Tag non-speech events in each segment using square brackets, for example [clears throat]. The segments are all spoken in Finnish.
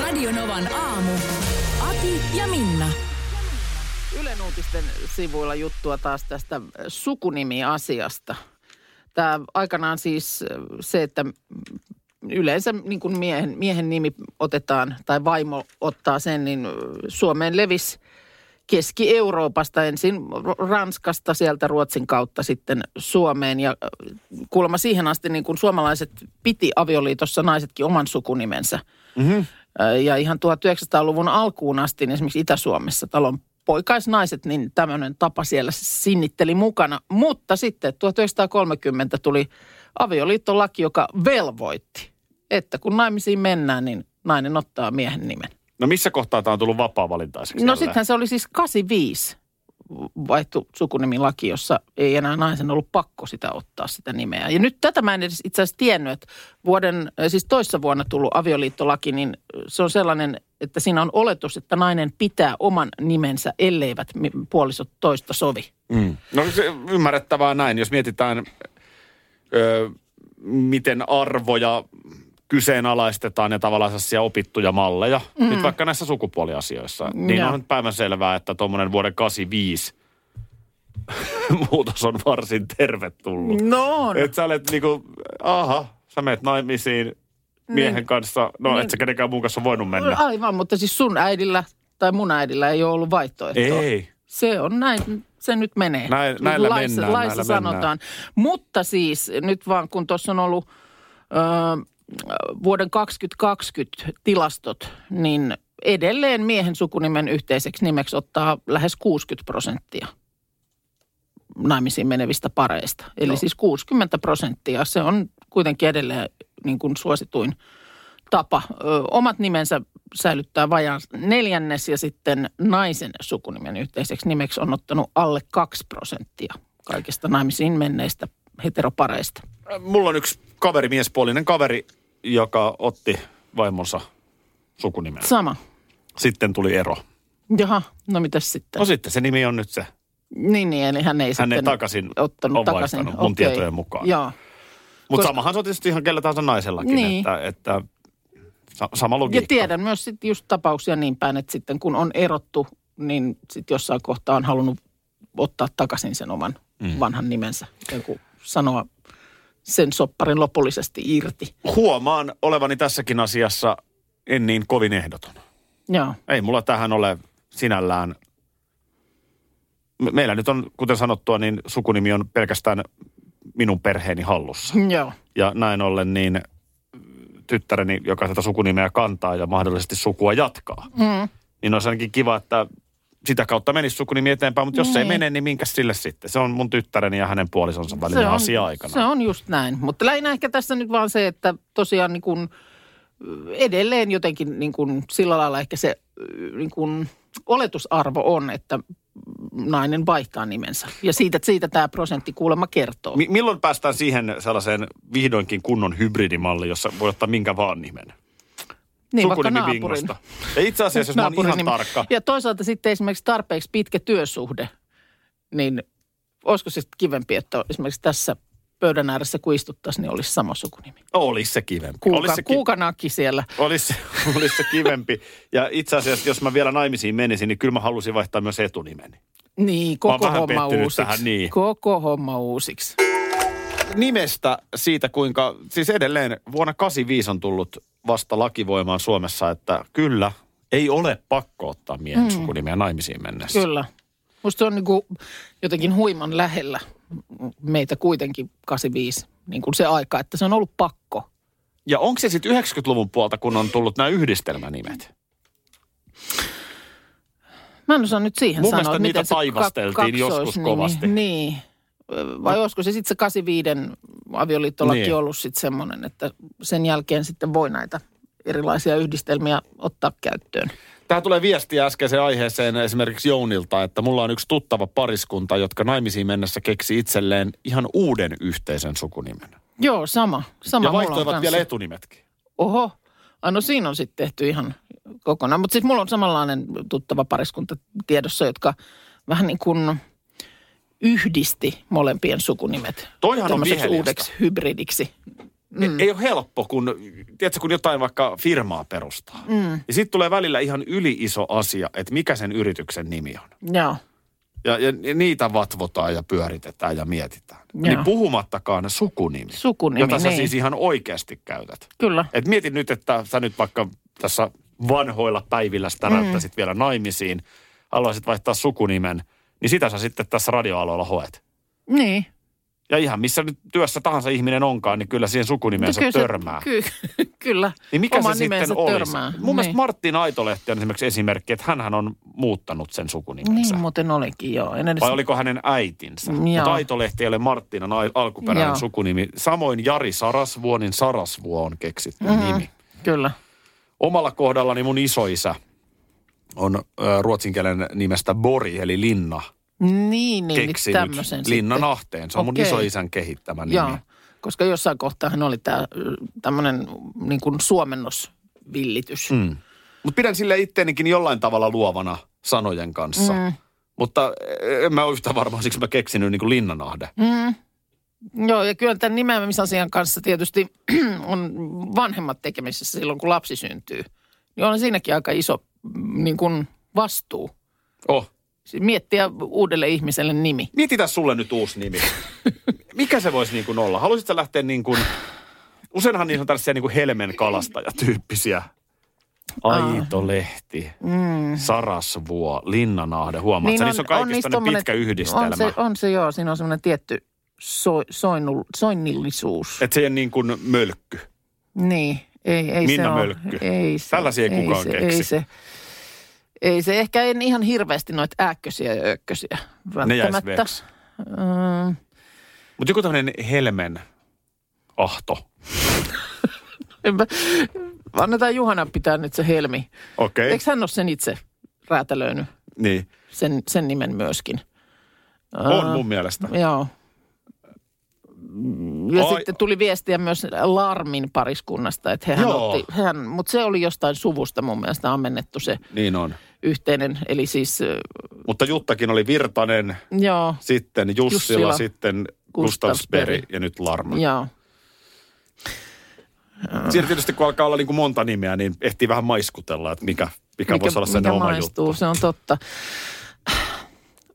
Radio Novan aamu. Ati ja Minna. Ylen uutisten sivuilla juttua taas tästä sukunimiasiasta. Tämä aikanaan siis se, että yleensä niin kuin miehen, miehen nimi otetaan tai vaimo ottaa sen, niin Suomeen levisi Keski-Euroopasta ensin Ranskasta, sieltä Ruotsin kautta sitten Suomeen. Ja kuulemma siihen asti niin kuin suomalaiset piti avioliitossa naisetkin oman sukunimensä. Mm-hmm. Ja ihan 1900-luvun alkuun asti niin esimerkiksi Itä-Suomessa talon poikaisnaiset, niin tämmöinen tapa siellä sinnitteli mukana. Mutta sitten 1930 tuli avioliittolaki, joka velvoitti, että kun naimisiin mennään, niin nainen ottaa miehen nimen. No missä kohtaa tämä on tullut vapaa-valintaiseksi? No sittenhän se oli siis 85 vaihtu sukunimilaki, jossa ei enää naisen ollut pakko sitä ottaa sitä nimeä. Ja nyt tätä mä en edes itse asiassa tiennyt, että vuoden, siis toissa vuonna tullut avioliittolaki, niin se on sellainen, että siinä on oletus, että nainen pitää oman nimensä, elleivät puolisot toista sovi. Mm. No se ymmärrettävää näin, jos mietitään, ö, miten arvoja kyseenalaistetaan ja tavallaan sellaisia opittuja malleja. Mm. Nyt vaikka näissä sukupuoliasioissa. Niin Joo. on nyt päivän selvää, että tuommoinen vuoden 85 [laughs] muutos on varsin tervetullut. No on. Että sä olet niinku, aha, sä menet naimisiin miehen Niin. kanssa. No Niin. et sä kenenkään muun kanssa voinut mennä. Aivan, mutta siis sun äidillä tai mun äidillä ei ole ollut vaihtoehtoa. Ei. Se on näin, se nyt menee. Näin- näillä laissa, mennään, laissa näillä sanotaan. Mutta siis nyt vaan kun tuossa on ollut ö, vuoden 2020 tilastot, niin edelleen miehen sukunimen yhteiseksi nimeksi ottaa lähes 60 prosenttia naimisiin menevistä pareista. Eli Joo. siis 60 prosenttia. Se on kuitenkin edelleen niin kuin suosituin tapa. Ö, omat nimensä säilyttää vajaan neljännes ja sitten naisen sukunimen yhteiseksi nimeksi on ottanut alle 2 prosenttia kaikista naimisiin menneistä heteropareista. Mulla on yksi kaveri, miespuolinen kaveri, joka otti vaimonsa sukunimen. Sama. Sitten tuli ero. Jaha, no mitäs sitten? No sitten se nimi on nyt se. Niin, niin, eli hän ei Hän ei sitten takaisin ottanut on takaisin. vaihtanut mun Okei. tietojen mukaan. Joo. Mutta Koska- samahan se on tietysti ihan kellä tahansa naisellakin, Niin. että, että sa- sama Ja logiikka. tiedän myös sitten just tapauksia niin päin, että sitten kun on erottu, niin sitten jossain kohtaa on halunnut ottaa takaisin sen oman mm. vanhan nimensä. Ja kun sanoa sen sopparin lopullisesti irti. Huomaan olevani tässäkin asiassa en niin kovin ehdoton. Joo. Ei mulla tähän ole sinällään. Me- Meillä nyt on, kuten sanottua, niin sukunimi on pelkästään minun perheeni hallussa. [laughs] Joo. Ja näin ollen niin tyttäreni, joka tätä sukunimeä kantaa ja mahdollisesti sukua jatkaa, Mm. niin olisi ainakin kiva, että sitä kautta menisi sukunimi eteenpäin, mutta jos ei Niin. mene, niin minkäs sille sitten? Se on mun tyttäreni ja hänen puolisonsa välinen asia aikana. se on just näin. Mutta lähinnä ehkä tässä nyt vaan se, että tosiaan niin kuin edelleen jotenkin niin kuin sillä lailla ehkä se niin kuin oletusarvo on, että nainen vaihtaa nimensä. Ja siitä, siitä tämä prosentti kuulemma kertoo. Mi- milloin päästään siihen sellaiseen vihdoinkin kunnon hybridimalliin, jossa voi ottaa minkä vaan nimen? Niin, vaikka Sukunimi naapurin. bingosta. Ja itse asiassa, jos mä oon Naapurin ihan nimi. tarkka, Ja toisaalta sitten esimerkiksi tarpeeksi pitkä työsuhde, niin olisiko sitten kivempi, että esimerkiksi tässä pöydän ääressä kun istuttaisiin, niin olisi sama sukunimi. olisi se kivempi. Kuuka, olisi, se ki- kuukanakki siellä. olisi, [laughs] olisi se kivempi. Ja itse asiassa, jos mä vielä naimisiin menisin, niin kyllä mä halusin vaihtaa myös etunimeni. Niin, koko homma uusiksi. tähän, niin. Koko homma uusiksi. Nimestä siitä, kuinka, siis edelleen vuonna 85 on tullut vasta lakivoimaan Suomessa, että kyllä, ei ole pakko ottaa miehen mm. sukunimeä naimisiin mennessä. Kyllä. Musta se on niin jotenkin huiman lähellä meitä kuitenkin 85, niin kuin se aika, että se on ollut pakko. Ja onko se sitten 90-luvun puolta, kun on tullut nämä yhdistelmänimet? Mä en osaa nyt siihen Mun sanoa, että niitä taivasteltiin kak- joskus kaksoisnimi- kovasti. Niin. Vai olisiko se sitten se 85 avioliittolaki Niin. ollut sitten semmoinen, että sen jälkeen sitten voi näitä erilaisia yhdistelmiä ottaa käyttöön. Tähän tulee viestiä äskeiseen aiheeseen esimerkiksi Jounilta, että mulla on yksi tuttava pariskunta, jotka naimisiin mennessä keksi itselleen ihan uuden yhteisen sukunimen. Joo, sama. sama ja vaihtoivat vielä etunimetkin. Oho, ah, no siinä on sitten tehty ihan kokonaan. Mutta siis mulla on samanlainen tuttava pariskunta tiedossa, jotka vähän niin kuin yhdisti molempien sukunimet. Toihan on uudeksi hybridiksi. Mm. Ei ole helppo, kun, tiedätkö, kun jotain vaikka firmaa perustaa. Mm. Ja sitten tulee välillä ihan yli iso asia, että mikä sen yrityksen nimi on. Joo, Ja, ja, niitä vatvotaan ja pyöritetään ja mietitään. Joo. Niin puhumattakaan sukunimi, sukunimi. jota sä niin. siis ihan oikeasti käytät. Kyllä. Et mietin nyt, että sä nyt vaikka tässä vanhoilla päivillä sitä mm. vielä naimisiin, haluaisit vaihtaa sukunimen, niin sitä sä sitten tässä radioaloilla hoet. Niin. Ja ihan missä nyt työssä tahansa ihminen onkaan, niin kyllä siihen sukunimensä No kyllä se- törmää. Ky- [laughs] kyllä. Niin mikä Oman se sitten olisi? törmää. Mun mielestä niin. Martin Aitolehti on esimerkiksi esimerkki, että hän on muuttanut sen sukunimensä. Niin muuten olikin, joo. En edes... Vai oliko hänen äitinsä? Joo. Mutta Aitolehti ei ole Marttinan alkuperäinen Joo. sukunimi. Samoin Jari Sarasvuo, niin Sarasvuo on keksitty Mhm. mm-hmm. nimi. Kyllä. Omalla kohdallani mun isoisä on ruotsinkielen nimestä Bori, eli Linna, Niin, niin. keksinyt tämmöisen Linnan sitten. Ahteen. Se on mun Okei. isoisän kehittämä nimi. Joo, koska jossain kohtaa hän oli tämä tämmöinen niin kuin suomennosvillitys. Mm. Mutta pidän sille itteenikin jollain tavalla luovana sanojen kanssa. Mm. Mutta en mä ole yhtä varma, siksi mä keksinyt niin kuin Linnanahde. Mm. Joo, ja kyllä tämän nimeämisasian kanssa tietysti [clears throat] on vanhemmat tekemisissä silloin, kun lapsi syntyy. Niin on siinäkin aika iso niin kuin vastuu. Oh, Siis Miettiä uudelle ihmiselle nimi. mietitään sulle nyt uusi nimi. Mikä se voisi niin kuin olla? Haluaisitko lähteä niin kuin, useinhan niissä on tällaisia niin kuin helmen kalastajatyyppisiä. Aito Lehti, mm. Sarasvuo, Linnanahde. Huomaat, niin niissä on kaikista on pitkä yhdistelmä. On se, on se joo, siinä on semmoinen tietty so, soinnu, soinnillisuus. Että se ei ole niin kuin mölkky. Niin, ei, ei Minna se ole. Mölkky. Ei se, Tällaisia ei kukaan se, keksi. Ei se, ei se, ehkä en ihan hirveästi noita ääkkösiä ja ökkösiä Ne välttämättä. Mm, Mutta joku tämmöinen helmen ahto. enpä, annetaan Juhana pitää nyt se Helmi. Okei. Okay. Eikö hän ole sen itse räätälöinyt, Niin. sen, sen nimen myöskin? On mun mielestä. Joo. Ja Ai- sitten tuli viestiä myös Larmin pariskunnasta, että hehän Joo. otti, hän, mutta se oli jostain suvusta mun mielestä ammennettu se Niin on. yhteinen, eli siis, Mutta Juttakin oli Virtanen, joo, sitten Jussila, Jussila, sitten Gustavsberg. Ja nyt Larma. joo. Siinä tietysti kun alkaa olla niin kuin monta nimeä, niin ehtii vähän maiskutella, että mikä, mikä, mikä voisi olla sen oma maistuu, juttu. se on totta.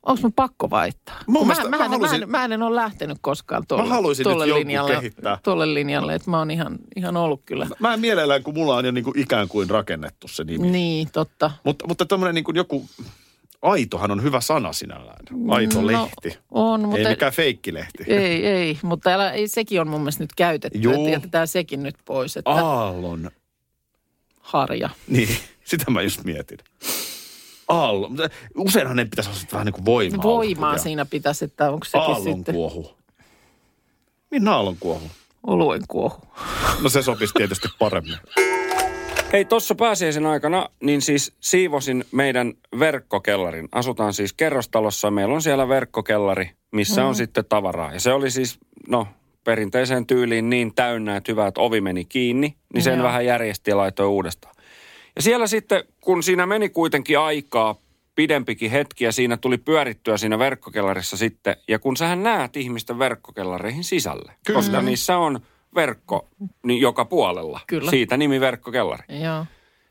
Onko mun pakko vaihtaa? Mun mä, mä mä, halusin- mä, en, mä en ole lähtenyt koskaan tuolle, Mä haluaisin tuolle linjalle, kehittää. tuolle linjalle, että mä oon ihan, ihan ollut kyllä. Mä en mielellään, kun mulla on jo niin kuin ikään kuin rakennettu se nimi. Niin, totta. Mutta, mutta tämmöinen niin kuin joku, aitohan on hyvä sana sinällään. Aito No, lehti. On, Ei mutta... mikään feikkilehti. Ei, ei, mutta älä, ei, sekin on mun mielestä nyt käytetty. Juu. Että jätetään sekin nyt pois, että Aallon. harja. Niin, [laughs] sitä mä just mietin. Mutta Useinhan ne pitäisi olla vähän niin kuin voimaa. Voimaa siinä pitäisi, että onko sekin Aallon sitten kuohu. Minä aallon kuohu. oluen kuohu. No se sopisi tietysti paremmin. Hei, tuossa pääsiäisen aikana, niin siis siivosin meidän verkkokellarin. Asutaan siis kerrostalossa, meillä on siellä verkkokellari, missä on sitten tavaraa. Ja se oli siis, no, perinteiseen tyyliin niin täynnä, että hyvä, että ovi meni kiinni, niin sen Joo. vähän järjesti ja laitoi uudestaan. Ja siellä sitten, kun siinä meni kuitenkin aikaa, pidempikin hetki ja siinä tuli pyörittyä siinä verkkokellarissa sitten. Ja kun sähän näet ihmisten verkkokellareihin sisälle, Kyllä. koska niissä on verkko niin joka puolella. Kyllä. Siitä nimi verkkokellari. Joo.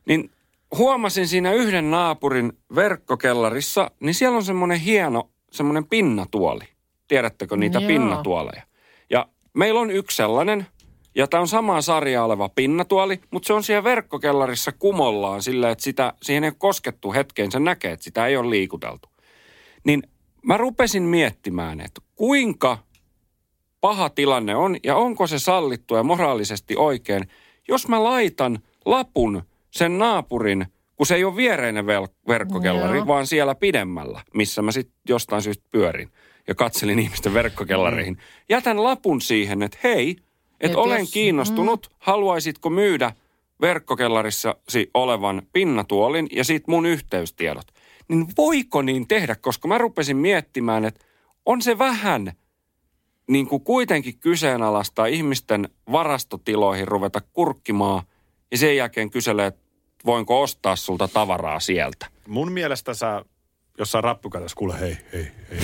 Niin huomasin siinä yhden naapurin verkkokellarissa, niin siellä on semmoinen hieno, semmoinen pinnatuoli. Tiedättekö niitä Joo. pinnatuoleja? Ja meillä on yksi sellainen, ja tämä on samaa sarjaa oleva pinnatuoli, mutta se on siellä verkkokellarissa kumollaan sillä, että sitä, siihen ei ole koskettu hetkeen, sen näkee, että sitä ei ole liikuteltu. Niin mä rupesin miettimään, että kuinka paha tilanne on ja onko se sallittu ja moraalisesti oikein, jos mä laitan lapun sen naapurin, kun se ei ole viereinen vel- verkkokellari, Joo. vaan siellä pidemmällä, missä mä sitten jostain syystä pyörin ja katselin ihmisten verkkokellareihin. Jätän lapun siihen, että hei, että Et olen jos- kiinnostunut, haluaisitko myydä verkkokellarissasi olevan pinnatuolin ja sit mun yhteystiedot. Niin voiko niin tehdä? Koska mä rupesin miettimään, että on se vähän niin kuin kuitenkin kyseenalaistaa ihmisten varastotiloihin ruveta kurkkimaan ja sen jälkeen kyselee, että voinko ostaa sulta tavaraa sieltä. Mun mielestä sä jossain rappukädessä, kuule hei, hei, hei.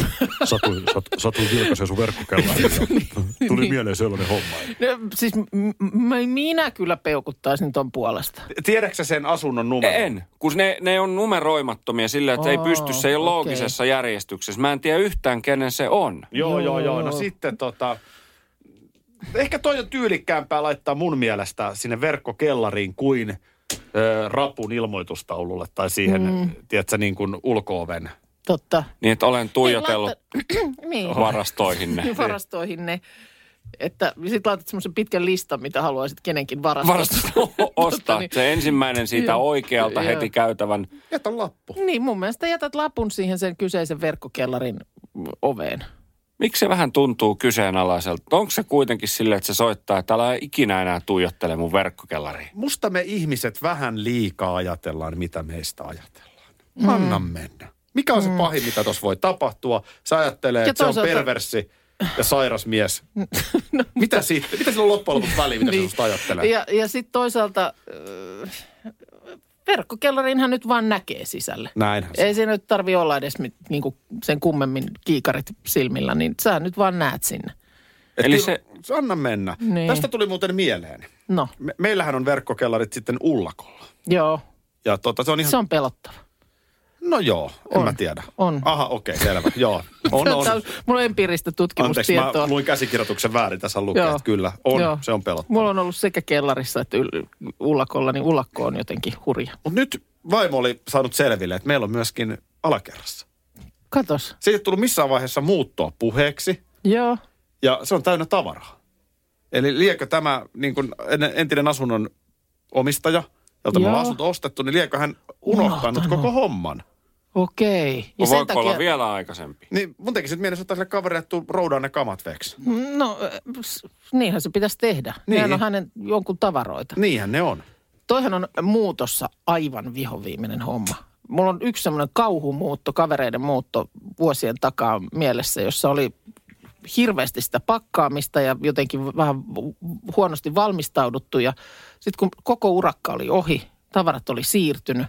Satu, satu, satu vilkaisee sun verkkokellariin. [laughs] Tuli mieleen sellainen homma. No, siis m- m- minä kyllä peukuttaisin ton puolesta. Tiedätkö sen asunnon numero? En, kun ne, ne on numeroimattomia silleen, että ei Aa, pysty, se ei ole okei. loogisessa järjestyksessä. Mä en tiedä yhtään, kenen se on. Joo, joo, joo. No sitten tota... Ehkä toi on tyylikkäämpää laittaa mun mielestä sinne verkkokellariin kuin ö, rapun ilmoitustaululle tai siihen, mm. tiedätkö, niin kuin ulko-oven. Totta. Niin, että olen tuijotellut laita- [clears throat] niin. varastoihin ne. varastoihin ne. Että sit laitat semmoisen pitkän listan, mitä haluaisit kenenkin varastaa. Varastosta [laughs] ostaa. niin. Se ensimmäinen siitä Joo. oikealta Joo. heti käytävän. Jätä lappu. Niin, mun mielestä jätät lapun siihen sen kyseisen verkkokellarin oveen. Miksi se vähän tuntuu kyseenalaiselta? Onko se kuitenkin silleen, että se soittaa, että älä ikinä enää tuijottele mun verkkokellariin? Musta me ihmiset vähän liikaa ajatellaan, mitä meistä ajatellaan. Mm. Anna mennä. Mikä on se pahin, mitä tuossa voi tapahtua? Sä ajattelee, Ja että se on perverssi ja sairas mies. [laughs] mitä sitten? Mitä sillä on loppujen lopuksi väliä, mitä niin. Se susta ajattelee? Ja, ja sitten toisaalta äh, verkkokellarinhan nyt vaan näkee sisälle. Se. Ei se nyt tarvi olla edes mit, niinku sen kummemmin kiikarit silmillä, niin sä nyt vaan näet sinne. Et Eli se- Anna mennä. Niin. Tästä tuli muuten mieleen. No, Me, meillähän on verkkokellarit sitten ullakolla. joo, Ja tota, se on ihan... se on pelottava. No joo, en On. mä tiedä. On. Aha, okei, okay, selvä. joo, [laughs] on, on. Mulla on empiiristä Anteeksi, tutkimustietoa. mä luin käsikirjoituksen väärin. Tässä lukee, Joo. että kyllä, on, Joo. se on pelottava. Mulla on ollut sekä kellarissa että yl- ullakolla, niin ullakko on jotenkin hurja. Mutta nyt vaimo oli saanut selville, että meillä on myöskin alakerrassa. Katos. Se ei tullut missään vaiheessa muuttoa puheeksi, Joo. ja se on täynnä tavaraa. Eli liekö tämä niin kuin en- entinen asunnon omistaja, jolta me Joo. ollaan asunto ostettu, niin liekö hän unohtanut Unohtanut. koko homman? Okei. Ja voiko olla vielä aikaisempi? Niin mun tekisi sitten mielessä ottaa sille kaverille, että tuu roudaan ne kamat veksi. No, äh, niinhän se pitäisi tehdä. Niin. Nehän on hänen jonkun tavaroita. Niinhän ne on. Toihan on muutossa aivan vihoviimeinen homma. Mulla on yksi semmoinen kauhumuutto, kavereiden muutto vuosien takaa mielessä, jossa oli hirveästi sitä pakkaamista ja jotenkin vähän huonosti valmistauduttu. Ja sitten kun koko urakka oli ohi, tavarat oli siirtynyt,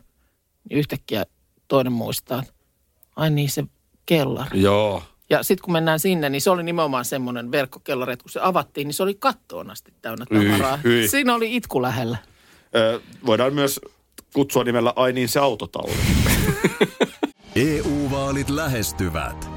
niin yhtäkkiä toinen muistaa, että ai niin se kellari. Joo. Ja sitten kun mennään sinne, niin se oli nimenomaan semmoinen verkkokellari, että kun se avattiin, niin se oli kattoon asti täynnä tavaraa. hyi. Siinä oli itku lähellä. Ö, voidaan myös kutsua nimellä Ai niin se autotalli. [laughs] EU-vaalit lähestyvät.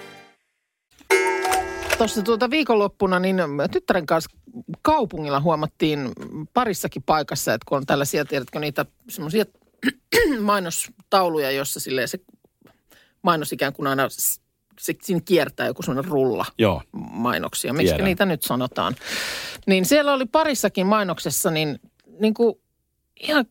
Tuossa tuota viikonloppuna niin tyttären kanssa kaupungilla huomattiin parissakin paikassa, että kun on tällaisia, tiedätkö niitä semmoisia [clears throat] mainostauluja, jossa silleen se mainos ikään kuin aina se, siinä kiertää joku semmoinen rulla Joo. mainoksia, miksi Tiedän. niitä nyt sanotaan. Niin siellä oli parissakin mainoksessa niin, niin kuin ihan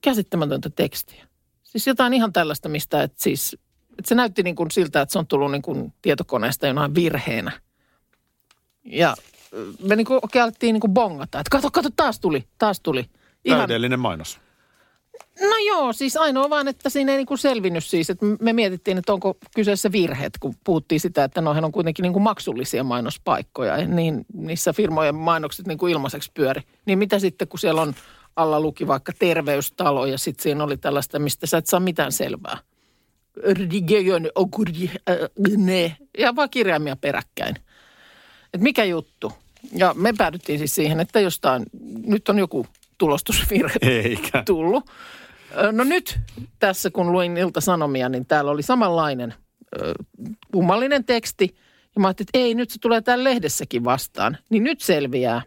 käsittämätöntä tekstiä. Siis jotain ihan tällaista, mistä et siis, että se näytti niin kuin siltä, että se on tullut niin kuin tietokoneesta jonain virheenä. Ja me niin kuin oikein alettiin niin kuin bongata, että kato, kato, taas tuli, taas tuli. Ihan, Täydellinen mainos. no joo, siis ainoa vaan, että siinä ei niin kuin selvinnyt siis, että me mietittiin, että onko kyseessä virheet, kun puhuttiin sitä, että noihän on kuitenkin niin kuin maksullisia mainospaikkoja, ja niin niissä firmojen mainokset niin kuin ilmaiseksi pyöri. Niin mitä sitten, kun siellä on alla luki vaikka terveystalo, ja sitten siinä oli tällaista, mistä sä et saa mitään selvää. Äh, ja vaan kirjaimia peräkkäin. Et mikä juttu? Ja me päädyttiin siis siihen, että jostain, nyt on joku tulostusvirhe Eikä. tullut. No nyt tässä, kun luin Ilta-Sanomia, niin täällä oli samanlainen ö, kummallinen teksti. Ja mä ajattelin, että ei, nyt se tulee täällä lehdessäkin vastaan. Niin nyt selviää,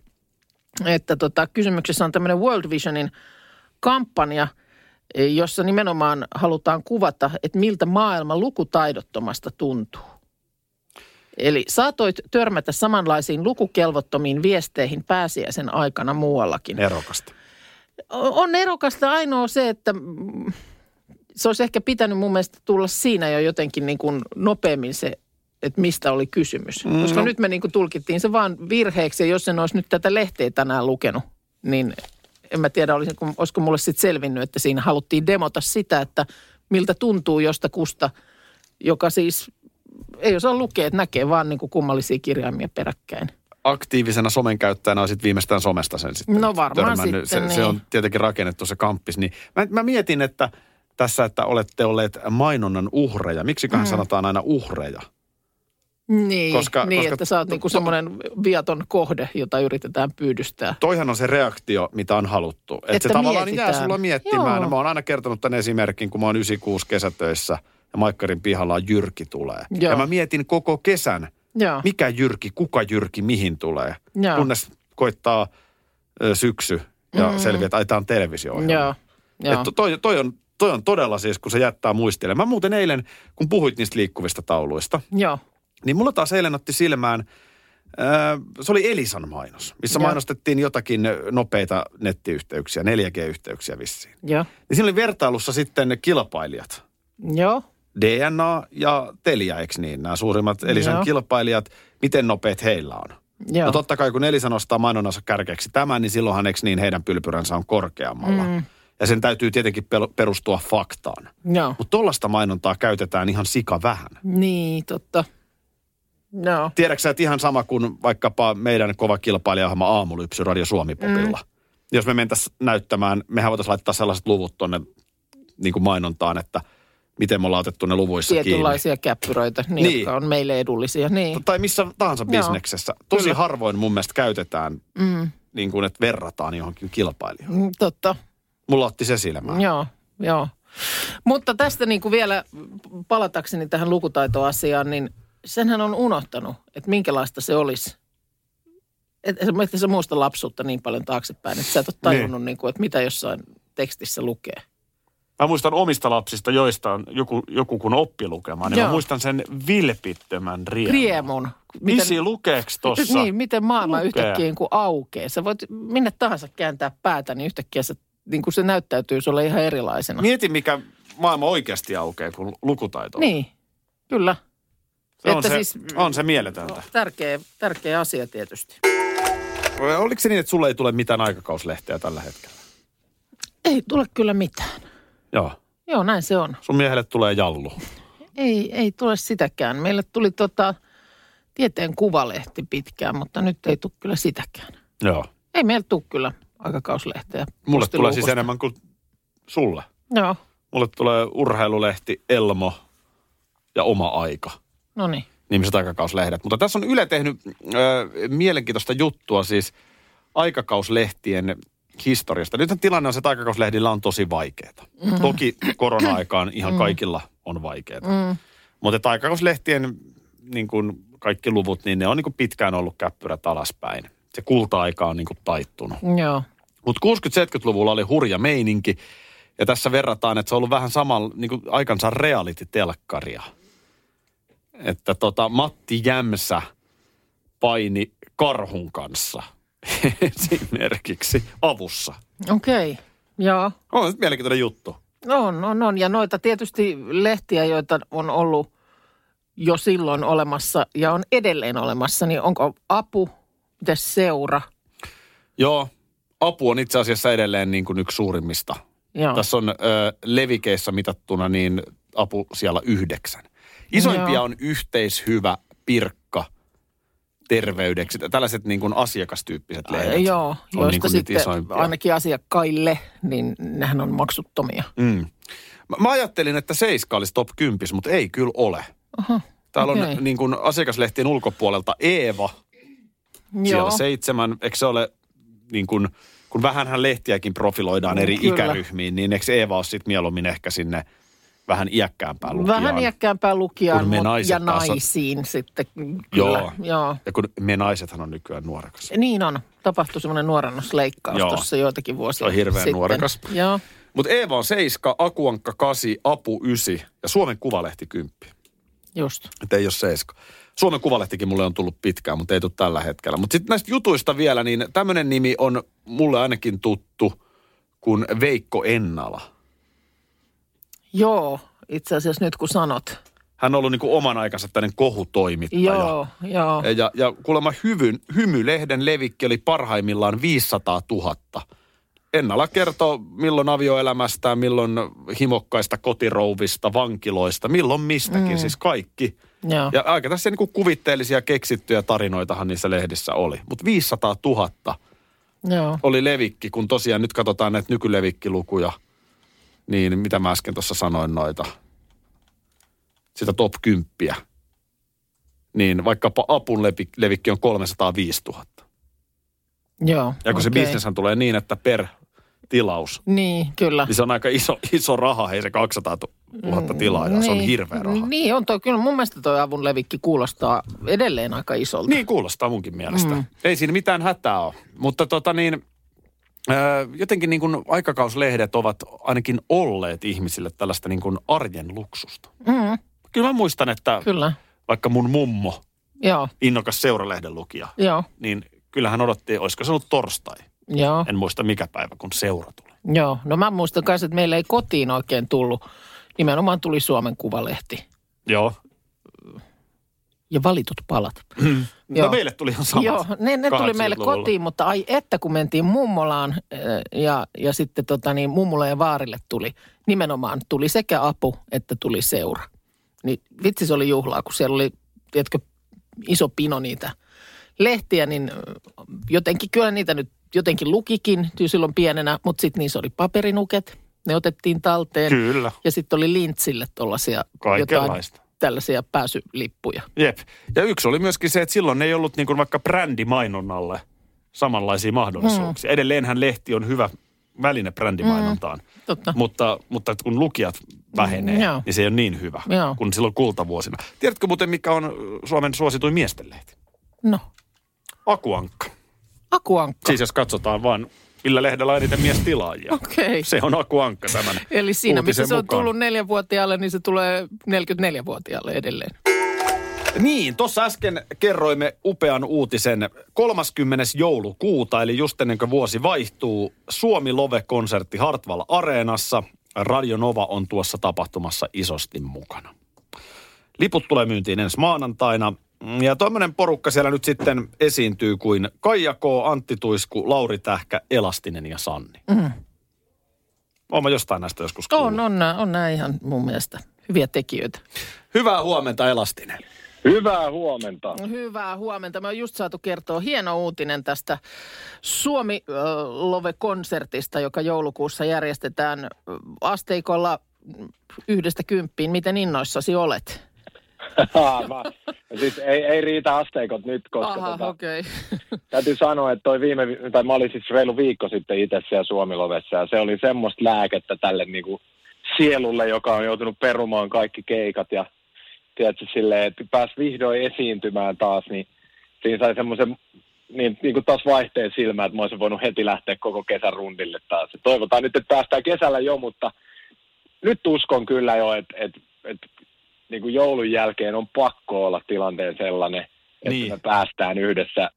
että tota, kysymyksessä on tämmöinen World Visionin kampanja, jossa nimenomaan halutaan kuvata, että miltä maailma lukutaidottomasta tuntuu. Eli saatoit törmätä samanlaisiin lukukelvottomiin viesteihin pääsiäisen aikana muuallakin. Erokasta. On erokasta ainoa se, että se olisi ehkä pitänyt mun mielestä tulla siinä jo jotenkin niin kuin nopeammin se, että mistä oli kysymys. Mm, Koska nyt me niin kuin tulkittiin se vaan virheeksi ja jos en olisi nyt tätä lehteä tänään lukenut, niin en mä tiedä, olisiko, olisiko mulle sitten selvinnyt, että siinä haluttiin demota sitä, että miltä tuntuu jostakusta, joka siis ei osaa lukea, että näkee vaan niin kuin kummallisia kirjaimia peräkkäin. Aktiivisena somen käyttäjänä olisit viimeistään somesta sen sitten No varmaan sitten, se, se niin. on tietenkin rakennettu se kamppis. Niin mä, mä mietin, että tässä, että olette olleet mainonnan uhreja. Miksiköhän mm. sanotaan aina uhreja? Niin, Koska- niin koska että sä oot niinku semmoinen viaton kohde, jota yritetään pyydystää. Toihan on se reaktio, mitä on haluttu. Että, Että se tavallaan mietitään. jää sulla miettimään. Joo. Mä oon aina kertonut tämän esimerkin, kun mä oon 96 kesätöissä ja Maikkarin pihalla on Jyrki tulee. Joo. Ja mä mietin koko kesän, Joo. mikä Jyrki, kuka Jyrki, mihin tulee. Joo. Kunnes koittaa ö, syksy ja mm. selviää, että ai tää on televisio Joo, joo. Että toi, toi, on, toi on todella siis, kun se jättää muistelemaan. Mä muuten eilen, kun puhuit niistä liikkuvista tauluista, joo. niin mulla taas eilen otti silmään, ää, se oli Elisan mainos, missä Joo. mainostettiin jotakin nopeita nettiyhteyksiä, 4G-yhteyksiä vissiin. Joo. Niin siinä oli vertailussa sitten kilpailijat. Joo. DNA ja Telia, eikö niin? Nämä suurimmat Elisan Joo. kilpailijat, miten nopeat heillä on? Joo. No totta kai, kun Elisa nostaa mainonnansa kärkeeksi tämän, niin silloinhan eikö niin heidän pylpyränsä on korkeammalla. Mm. Ja sen täytyy tietenkin perustua faktaan. Joo. Mutta tollaista mainontaa käytetään ihan sika vähän. Niin, totta. Joo. Tiedätkö että ihan sama kuin vaikkapa meidän kova kilpailijaohjelma Aamulypsy Radio Suomi-popilla. Mm. Jos me mentäisiin näyttämään, mehän voitaisiin laittaa sellaiset luvut tuonne niin kuin mainontaan, että miten me ollaan otettu ne luvuissa kiinni. Tietynlaisia käppyröitä, niin, Niin. jotka on meille edullisia. Niin. Tai missä tahansa Joo. bisneksessä. Tosi Kyllä. harvoin mun mielestä käytetään, mm. niin kuin, että verrataan johonkin kilpailijaan. Mm, Totta. Mulla otti se silmään. Joo, joo. Mutta tästä niin kuin vielä palatakseni tähän lukutaitoasiaan, niin senhän on unohtanut, että minkälaista se olisi. Että et sä muista lapsuutta niin paljon taaksepäin, että sä et ole tajunnut, niin. kuin, että mitä jossain tekstissä lukee. Mä muistan omista lapsista, joista on joku, joku kun oppi lukemaan, niin Joo. mä muistan sen vilpittömän riemun. Riemun. Isi, lukeeks tossa? Niin, miten maailma Lukee. yhtäkkiä niin aukeaa. Sä voit minne tahansa kääntää päätä, niin yhtäkkiä se, niin kuin se näyttäytyy sulle ihan erilaisena. Mieti, mikä maailma oikeasti aukeaa, kun lukutaito on. Niin, kyllä. Se on, Että se, siis- on se mieletöntä. Tärkeä, tärkeä asia tietysti. Oliko se niin, että sulle ei tule mitään aikakauslehteä tällä hetkellä? Ei tule kyllä mitään. Joo. Joo, näin se on. Sun miehelle tulee jallu. Ei, ei tule sitäkään. Meille tuli tota, tieteen kuvalehti pitkään, mutta nyt ei tule kyllä sitäkään. Joo. Ei meillä tule kyllä aikakauslehteä. Mulle tulee siis enemmän kuin sulle. Joo, Mulle tulee urheilulehti, Elmo ja Oma Aika. no niin. nimiset aikakauslehdet. Mutta tässä on Yle tehnyt ö, mielenkiintoista juttua siis aikakauslehtien historiasta. Nyt tilanne on se, että aikakauslehdillä on tosi vaikeaa. Mm. Toki korona-aikaan [clears throat] ihan kaikilla on vaikeaa. Mm. Mutta aikakauslehtien niin kuin kaikki luvut, niin ne on niin kuin pitkään ollut käppyrät alaspäin. Se kulta-aika on niin kuin taittunut. Joo, Mutta 60-70-luvulla oli hurja meininki. Ja tässä verrataan, että se on ollut vähän saman niin kuin aikansa reality-telkkaria. Että tota, Matti Jämsä paini karhun kanssa [laughs] esimerkiksi avussa. okei. Okay. Joo, On mielenkiintoinen juttu. on, on, on. Ja noita tietysti lehtiä, joita on ollut jo silloin olemassa ja on edelleen olemassa, niin onko apu, miten seura? Joo, apu on itse asiassa edelleen niin kuin yksi suurimmista. Joo. Tässä on ö, levikeissä mitattuna niin apu siellä yhdeksän. Isoimpia Joo. on yhteishyvä, pirkka, terveydeksi. Tällaiset niin kuin asiakastyyppiset lehdet. Joo, on joista niin kuin niitä sitten isoimpia. ainakin asiakkaille, niin nehän on maksuttomia. Mm. Mä, mä ajattelin, että Seiska olisi top 10, mutta ei kyllä ole. Aha, Täällä okei. on niin kuin asiakaslehtien ulkopuolelta Eeva, siellä Joo. seitsemän. Eikö se ole niin kuin, kun vähänhän lehtiäkin profiloidaan eri Kyllä. ikäryhmiin, niin eikö Eeva ole sitten mieluummin ehkä sinne vähän iäkkäämpään lukijaan? Vähän iäkkäämpään lukijaan mut- ja taas on- naisiin sitten. Kyllä. Joo. Joo. Ja kun me naisethan on nykyään nuorekas. Niin on. Tapahtui semmoinen nuorennusleikkaus Joo. tuossa joitakin vuosia Se on hirveän sitten. nuorekas. Joo. Mutta Eeva on 7, Akuankka 8, Apu 9 ja Suomen Kuvalehti 10. Just. Että ei ole 7. Suomen Kuvalehtikin mulle on tullut pitkään, mutta ei tule tällä hetkellä. Mutta sitten näistä jutuista vielä, niin tämmöinen nimi on mulle ainakin tuttu kuin Veikko Ennala. Joo, itse asiassa nyt kun sanot. Hän on ollut niin kuin oman aikansa tämmöinen kohutoimittaja. Joo, joo. Ja, ja kuulemma hyvyn, hymylehden levikki oli parhaimmillaan 500 000. Ennala kertoo milloin avioelämästään, milloin himokkaista kotirouvista, vankiloista, milloin mistäkin, mm. siis kaikki. Joo. Ja aika tässä niin kuvitteellisia keksittyjä tarinoitahan niissä lehdissä oli. Mutta 500 000 Joo. oli levikki, kun tosiaan nyt katsotaan näitä nykylevikkilukuja, niin mitä mä äsken tuossa sanoin noita, sitä top 10. Niin vaikkapa apun levi- levikki on 305 000. Joo. Ja kun se okei. bisneshän tulee niin, että per tilaus, Niin, kyllä. niin se on aika iso, iso raha, hei se 200 000 tilaajaa, se on hirveä raha. Niin on toi, kyllä mun mielestä toi avun levikki kuulostaa edelleen aika isolta. Niin kuulostaa munkin mielestä. Mm. Ei siinä mitään hätää ole. Mutta tota niin, jotenkin niin kuin aikakauslehdet ovat ainakin olleet ihmisille tällaista niin kuin arjen luksusta. Mm, Kyllä mä muistan, että kyllä. vaikka mun mummo, Joo, innokas seuralehden lukija, joo, niin kyllähän odotti, olisiko se ollut torstai. joo, En muista mikä päivä, kun seura tuli. joo. No mä muistan myös, että meillä ei kotiin oikein tullut. Nimenomaan tuli Suomen Kuvalehti Joo. Ja valitut palat. [clears throat] No Joo. meille tuli ihan samat. Joo, ne, ne tuli meille 80-luvulla. kotiin, mutta ai että kun mentiin mummolaan ja, ja sitten tota niin, mummulle ja vaarille tuli, nimenomaan tuli sekä apu että tuli seura. Niin vitsi se oli juhlaa, kun siellä oli, tiedätkö, iso pino niitä lehtiä, niin jotenkin kyllä niitä nyt jotenkin lukikin silloin pienenä, mutta sitten niissä oli paperinuket, ne otettiin talteen. Kyllä. Ja sitten oli lintsille tuollaisia Kaikenlaista. Tällaisia pääsylippuja. Jep. Ja yksi oli myöskin se, että silloin ei ollut niin kuin vaikka brändimainonnalle samanlaisia mahdollisuuksia. Mm. Edelleenhän lehti on hyvä väline brändimainontaan. Mm, totta. Mutta, mutta kun lukijat vähenee, Mm, joo. niin se ei ole niin hyvä Joo. kuin silloin kultavuosina. Tiedätkö muuten, mikä on Suomen suosituin miestenlehti? No, Akuankka. akuankka. Siis jos katsotaan vaan, millä lehdellä on eniten miestilaajia. Okei. Se on Akuankka tämän Eli siinä, missä se on mukaan. tullut neljänvuotiaalle, niin se tulee 44-vuotiaalle edelleen. Niin, tuossa äsken kerroimme upean uutisen 30. joulukuuta, eli just ennen kuin vuosi vaihtuu, Suomi Love-konsertti Hartwall Areenassa. Radio Nova on tuossa tapahtumassa isosti mukana. Liput tulee myyntiin ensi maanantaina. Ja tuommoinen porukka siellä nyt sitten esiintyy kuin Kaija K, Antti Tuisku, Lauri Tähkä, Elastinen ja Sanni. Mm. Olen jostain näistä joskus kuullut. On, on, nää- on nämä ihan mun mielestä hyviä tekijöitä. Hyvää huomenta Elastinen. Hyvää huomenta. Hyvää huomenta. Me on just saatu kertoa hieno uutinen tästä Suomi ö, Love-konsertista, joka joulukuussa järjestetään asteikolla yhdestä kymppiin. Miten innoissasi olet? Mä, siis ei, ei riitä asteikot nyt, koska Aha, tota. Okay. [laughs] täytyy sanoa, että toi viime, vi- tai mä olin siis reilu viikko sitten itse siellä Suomilovessa ja se oli semmoista lääkettä tälle niinku sielulle, joka on joutunut perumaan kaikki keikat ja tiedätkö silleen, että pääs vihdoin esiintymään taas, niin siinä sai semmoisen niin, niin kuin taas vaihteen silmään, että mä olisin voinut heti lähteä koko kesän rundille taas. Toivotaan nyt, että päästään kesällä jo, mutta nyt uskon kyllä jo, että, että, että niin kuin joulun jälkeen on pakko olla tilanteen sellainen, että Niin. me päästään yhdessä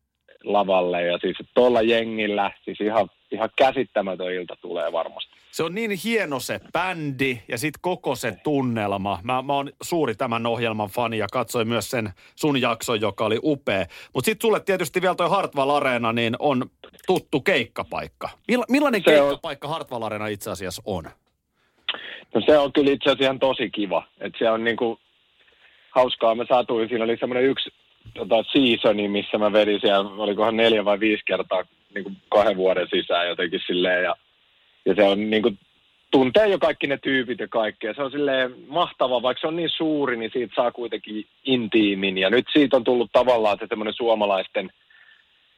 lavalle. Ja siis tuolla jengillä, siis ihan, ihan käsittämätön ilta tulee varmasti. se on niin hieno se bändi ja sitten koko se tunnelma. Mä, mä oon suuri tämän ohjelman fani ja katsoin myös sen sun jakson, joka oli upea. Mutta sitten sulle tietysti vielä toi Hartwall Arena niin on tuttu keikkapaikka. Milla, millainen Se on- keikkapaikka Hartwall Arena itse asiassa on? No se on kyllä itse asiassa ihan tosi kiva. Että se on niinku hauskaa. Mä satuin, siinä oli semmoinen yksi tota, seasoni, missä mä vedin siellä, olikohan neljä vai viisi kertaa niinku kahden vuoden sisään jotenkin silleen. Ja, ja se on niinku, tuntee jo kaikki ne tyypit ja kaikkea. Se on silleen mahtava, vaikka se on niin suuri, niin siitä saa kuitenkin intiimin. Ja nyt siitä on tullut tavallaan se semmoinen suomalaisten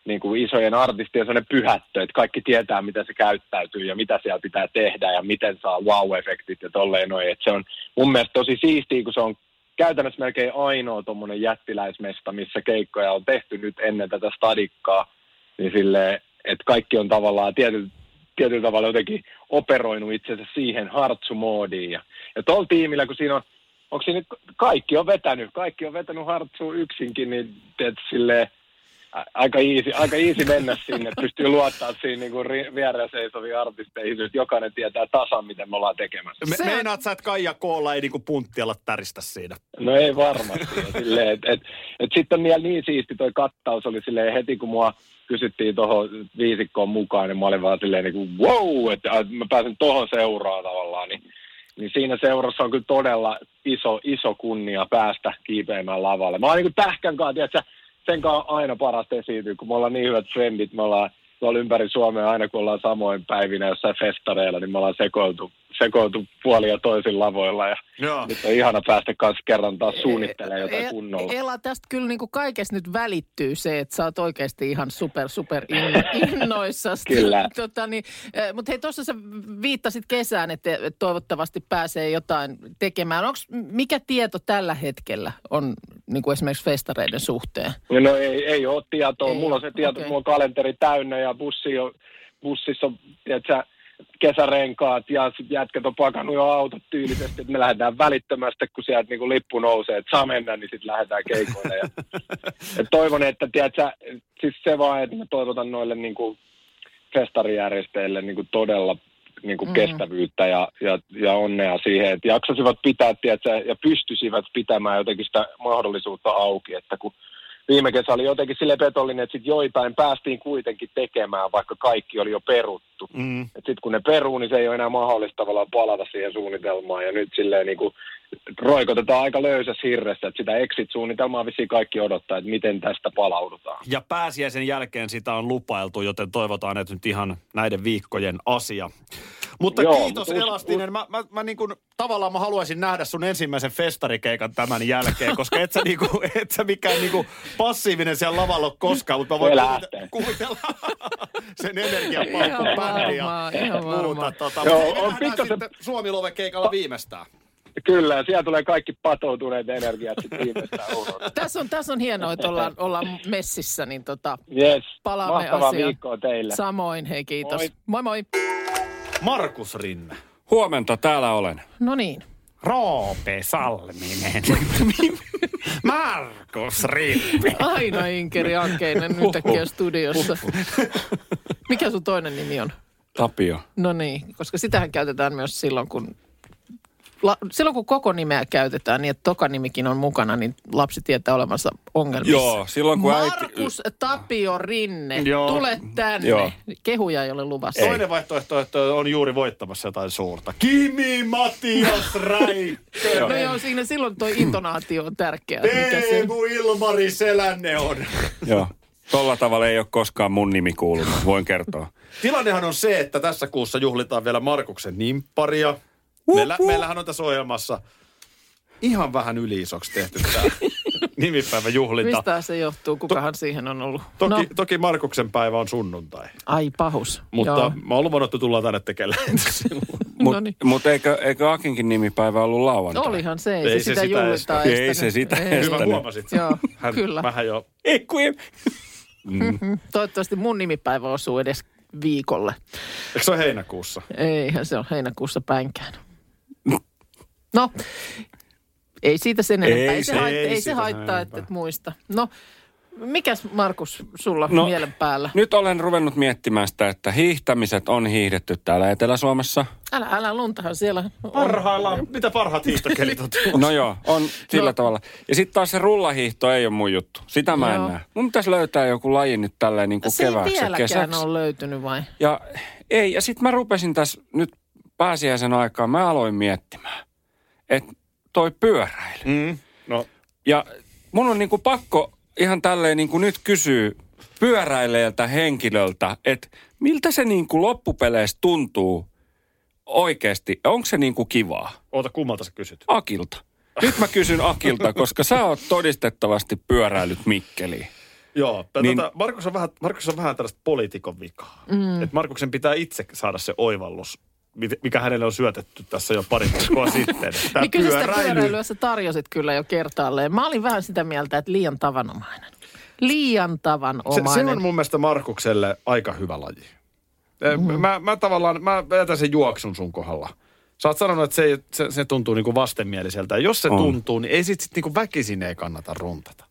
niin kuin isojen artistien sellainen pyhättö, että kaikki tietää, miten se käyttäytyy ja mitä siellä pitää tehdä ja miten saa wow-efektit ja tolleen noin. Et se on mun mielestä tosi siistiä, kun se on käytännössä melkein ainoa tuommoinen jättiläismesta, missä keikkoja on tehty nyt ennen tätä stadikkaa, niin silleen, että kaikki on tavallaan tietyllä, tietyllä tavalla jotenkin operoinut itsensä siihen hartsumoodiin. Ja, ja tuolla tiimillä, kun siinä on, onko siinä kaikki on vetänyt, kaikki on vetänyt hartsuun yksinkin, niin teet silleen, aika easy, aika easy mennä sinne, että pystyy luottaa siinä niin vieressä seisoviin artisteihin, että jokainen tietää tasan, miten me ollaan tekemässä. Me, meinaat sä, että Kaija Koolla ei niinku punttialla täristä siinä? No ei varmasti. Ja silleen, et, et, et sitten on vielä niin siisti toi kattaus oli silleen heti kun mua kysyttiin tuohon viisikkoon mukaan, niin mä olin vaan silleen niin kuin wow, että että mä pääsen tuohon seuraan tavallaan. Niin, niin siinä seurassa on kyllä todella iso, iso kunnia päästä kiipeämään lavalle. Mä oon niin kuin tähkän kanssa, tiedätkö, sen kanssa on aina parasta esiintyä, kun me ollaan niin hyvät frendit, me ollaan tuolla ympäri Suomea aina kun ollaan samoin päivinä jossain festareilla, niin me ollaan sekoiltu, sekoiltu puoli ja toisin lavoilla ja Joo. nyt on ihana päästä kanssa kerran taas suunnittelemaan jotain E- kunnolla. Ela, tästä kyllä niin kuin kaikesta nyt välittyy se, että sä oot oikeasti ihan super, super in, [laughs] innoissasi. Kyllä. Tota, niin, eh, mutta hei, tuossa sä viittasit kesään, että että toivottavasti pääsee jotain tekemään. Onks, mikä tieto tällä hetkellä on niin kuin esimerkiksi festareiden suhteen? No ei, ei ole tietoa. Ei mulla on se tieto, okay. mulla on kalenteri täynnä ja bussi on, bussissa on, tiedätkö, kesärenkaat ja jätkät on pakannut jo autot tyylisesti, että me lähdetään välittömästi, kun sieltä niin lippu nousee, että saa mennä, niin sitten lähdetään keikoille. Ja, [laughs] et toivon, että tiedätkö, siis se vaan, että mä toivotan noille niin kuin festarijärjestäjille niin kuin todella niin kuin Mm. kestävyyttä ja, ja, ja onnea siihen, että jaksasivat pitää tiedätkö, ja pystyisivät pitämään jotenkin sitä mahdollisuutta auki, että kun viime kesä oli jotenkin sille petollinen, että sit joitain päästiin kuitenkin tekemään, vaikka kaikki oli jo peruttu. Mm. Sitten kun ne peruu, niin se ei ole enää mahdollista tavallaan palata siihen suunnitelmaan. Ja nyt silleen niin kuin roikotetaan aika löysässä hirressä, että sitä exit-suunnitelmaa vissiin kaikki odottaa, että miten tästä palaudutaan. Ja pääsiäisen jälkeen sitä on lupailtu, joten toivotaan, että nyt ihan näiden viikkojen asia. Mutta Joo, kiitos mutta Elastinen. Mä, mä, mä niin kuin, tavallaan mä haluaisin nähdä sun ensimmäisen festarikeikan tämän jälkeen, koska et sä, niin kuin, [laughs] et sä mikään niin kuin passiivinen siellä lavalla ole koskaan, mutta mä voin kuvitella, kuvitella [laughs] sen energiapaukun bändi ja ihan muuta. Tota, Joo, on pikkasen- sitten Suomi keikalla viimeistään. Kyllä, ja siellä tulee kaikki patoutuneet energiat sitten viimeistään. [laughs] Tässä on, tässä on hienoa, että ollaan, ollaan messissä, niin tota, Yes, palaamme mahtavaa asiaan. viikkoa teille. Samoin, hei kiitos. Moi. moi. moi. Markus Rinne. Huomenta, täällä olen. No niin. Roope Salminen. [laughs] Markus Rinne. Aina Inkeri Ankeinen nyt äkkiä studiossa. Mikä sun toinen nimi on? Tapio. No niin, koska sitähän käytetään myös silloin, kun La, silloin kun koko nimeä käytetään niin, että toka nimikin on mukana, niin lapsi tietää olevansa ongelmissa. Joo, silloin kun äiti... Markus Tapio Rinne, Joo. tule tänne. Joo. Kehuja ei ole luvassa. Toinen vaihtoehto, että on juuri voittamassa jotain suurta. Kimi Matias Räikkönen. No joo, siinä silloin tuo intonaatio on tärkeä. Teemu Ilmari Selänne on. Joo. Tolla tavalla ei ole koskaan mun nimi kuulunut, voin kertoa. Tilannehan on se, että tässä kuussa juhlitaan vielä Markuksen nimpparia. Meillä, meillähän on tässä ohjelmassa ihan vähän yli-isoksi tehty tämä [laughs] nimipäiväjuhlinta. mistä se johtuu? Kukahan siihen on ollut? Toki, no, toki Markuksen päivä on sunnuntai. ai pahus. Mutta Joo. mä oon luvannut, että tullaan tänne tekemään silloin. Mut, [laughs] No niin. mut eikö, eikö Akinkin nimipäivä ollut lauantai? Olihan se, ei, Ei se, se sitä sitä juhlitaan. estänyt. Ei se sitä Ei. estänyt. Hyvä huomasit. Joo, Hän, kyllä. Mähän jo Ei kun ei. [laughs] Toivottavasti mun nimipäivä osuu edes viikolle. Eikö se ole heinäkuussa? Eihän se on heinäkuussa päinkään. No, ei siitä sen enempää. Ei, Ei se, se- hait, ei ei se haittaa, että et muista. No, Mikäs Markus sulla No, mielen päällä? Nyt olen ruvennut miettimään sitä, että hiihtämiset on hiihdetty täällä Etelä-Suomessa. Älä, älä luntahan siellä. on. Parhaillaan, mitä parhaat hiihtokelit on? No joo, on sillä No. tavalla. Ja sitten taas se rullahiihto ei ole mun juttu. Sitä mä en Joo. näe. Mun pitäisi löytää joku laji nyt tälleen niin kuin Se ei kevääksi vieläkään kesäksi. ole löytynyt vai? Ja ei, ja sitten mä rupesin tässä nyt pääsiäisen aikaan, mä aloin miettimään, että toi pyöräily. Mm, no, Ja mun on niinku pakko ihan tälleen niinku nyt kysyä pyöräilijältä henkilöltä, että miltä se niinku loppupeleissä tuntuu oikeasti. Onko se niinku kivaa? oota kummalta sä kysyt? Akilta. Nyt mä kysyn Akilta, koska sä oot todistettavasti pyöräilyt Mikkeliin. Joo, niin, Niin- tota, Markus, on vähän, Markus on vähän tällaista poliitikon vikaa. Mm. Et Markuksen pitää itse saada se oivallus, mikä hänelle on syötetty tässä jo pari viikkoa [laughs] sitten. Tämä Niin kyllä sitä pyöräilyä sä tarjosit kyllä jo kertaalleen. Mä olin vähän sitä mieltä, että liian tavanomainen. Liian se, tavanomainen. se on mun mielestä Markukselle aika hyvä laji. Mm-hmm. Mä, mä tavallaan, mä jätän sen juoksun sun kohdalla. Sä oot sanonut, että se, se, se tuntuu niinku vastenmieliseltä. Ja jos se On. tuntuu, niin ei sit, sit niinku väkisin ei kannata runtata.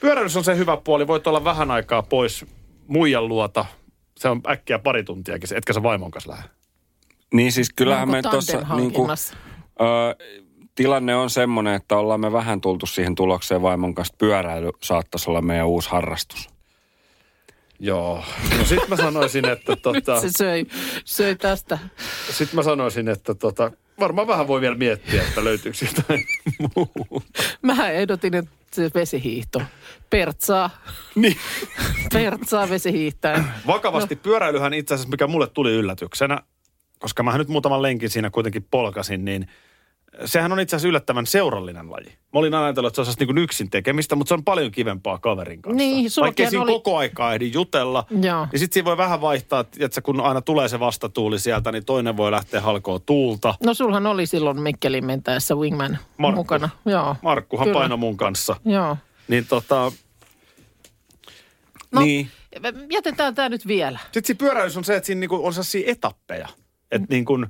Pyöräilys on se hyvä puoli. Voit olla vähän aikaa pois muijan luota. Se on äkkiä pari tuntiakin, etkä sä vaimon kanssa lähde. Niin siis kyllähän me tuossa niinku, tandemhankinnassa? ö, tilanne on semmoinen, että ollaan me vähän tultu siihen tulokseen vaimon kanssa, että pyöräily saattaisi olla meidän uusi harrastus. Joo. No sit mä sanoisin, että [laughs] Nyt tota, se söi, söi tästä. sit mä sanoisin, että tota, varmaan vähän voi vielä miettiä, että löytyykö jotain muuta. Mä ehdotin, että se vesihiihto. Pertsaa. Niin. Pertsaa vesihiihtäen. Vakavasti no. pyöräilyhän itse asiassa, mikä mulle tuli yllätyksenä, koska mä nyt muutaman lenkin siinä kuitenkin polkasin, niin sehän on itse asiassa yllättävän seurallinen laji. Mä olin ajatellut, että se sellaista niin yksin tekemistä, mutta se on paljon kivempaa kaverin kanssa. Niin, Vaikka siinä oli- koko aikaa ehdi jutella. Joo. Ja sitten siinä voi vähän vaihtaa, että kun aina tulee se vastatuuli sieltä, niin toinen voi lähteä halkoon tuulta. No sulhan oli silloin Mikkelin mentäessä Wingman Markku. mukana. Joo. Markkuhan Kyllä. paino mun kanssa. Joo. Niin tota, No, Niin. jätetään tämä nyt vielä. Sitten siinä pyöräilyssä on se, että siinä niinku on sellaisia etappeja. Että niin kuin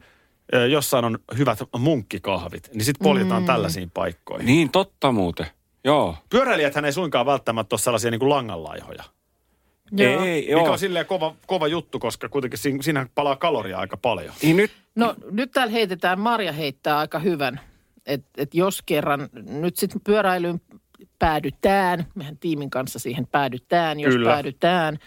jossain on hyvät munkkikahvit, niin sitten poljetaan mm. tällaisiin paikkoihin. Niin. Totta muuten. Joo. Pyöräilijäthän ei suinkaan välttämättä ole sellaisia niin kuin langanlaihoja. Joo. Ei, Mikä joo. on silleen kova, kova juttu, koska kuitenkin siinä, siinä palaa kaloria aika paljon. Niin nyt, No nyt täällä heitetään, Marja heittää aika hyvän, että et jos kerran nyt sitten pyöräilyyn päädytään, mehän tiimin kanssa siihen päädytään, jos Kyllä. päädytään.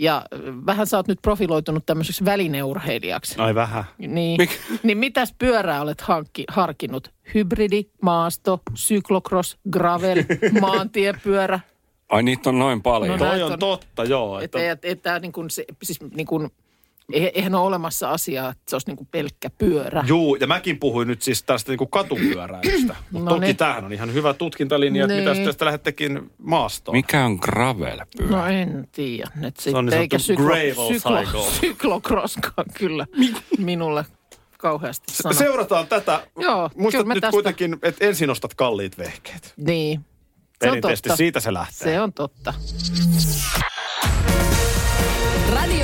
Ja ö, vähän sä oot nyt profiloitunut tämmöiseksi välineurheilijaksi. Ai vähän. Niin, Mik- [laughs] niin mitäs pyörää olet hankki, harkinnut? Hybridi, maasto, syklocross, gravel, [laughs] maantiepyörä. ai niitä on noin paljon. No Toi on on- totta, joo. Että, Että, että, että niin kuin se, siis niin kuin, eihän ole olemassa asiaa, että se olisi niin kuin pelkkä pyörä. juu, ja mäkin puhuin nyt siis tästä niin kuin katupyöräilystä. [clears throat] Mutta No toki niin. tämähän on ihan hyvä tutkintalinja, että mitä Niin. tästä lähdettekin maastoon. Mikä on gravel-pyörä? No en tiedä. Nyt Se on niin eikä sanottu syklo, gravel syklo, cycle. syklocrosskaan kyllä [laughs] minulle kauheasti sano. Seurataan tätä. Joo, Muistat nyt tästä- kuitenkin, että ensin ostat kalliit vehkeet. Niin, se on totta. siitä se lähtee. Se on totta.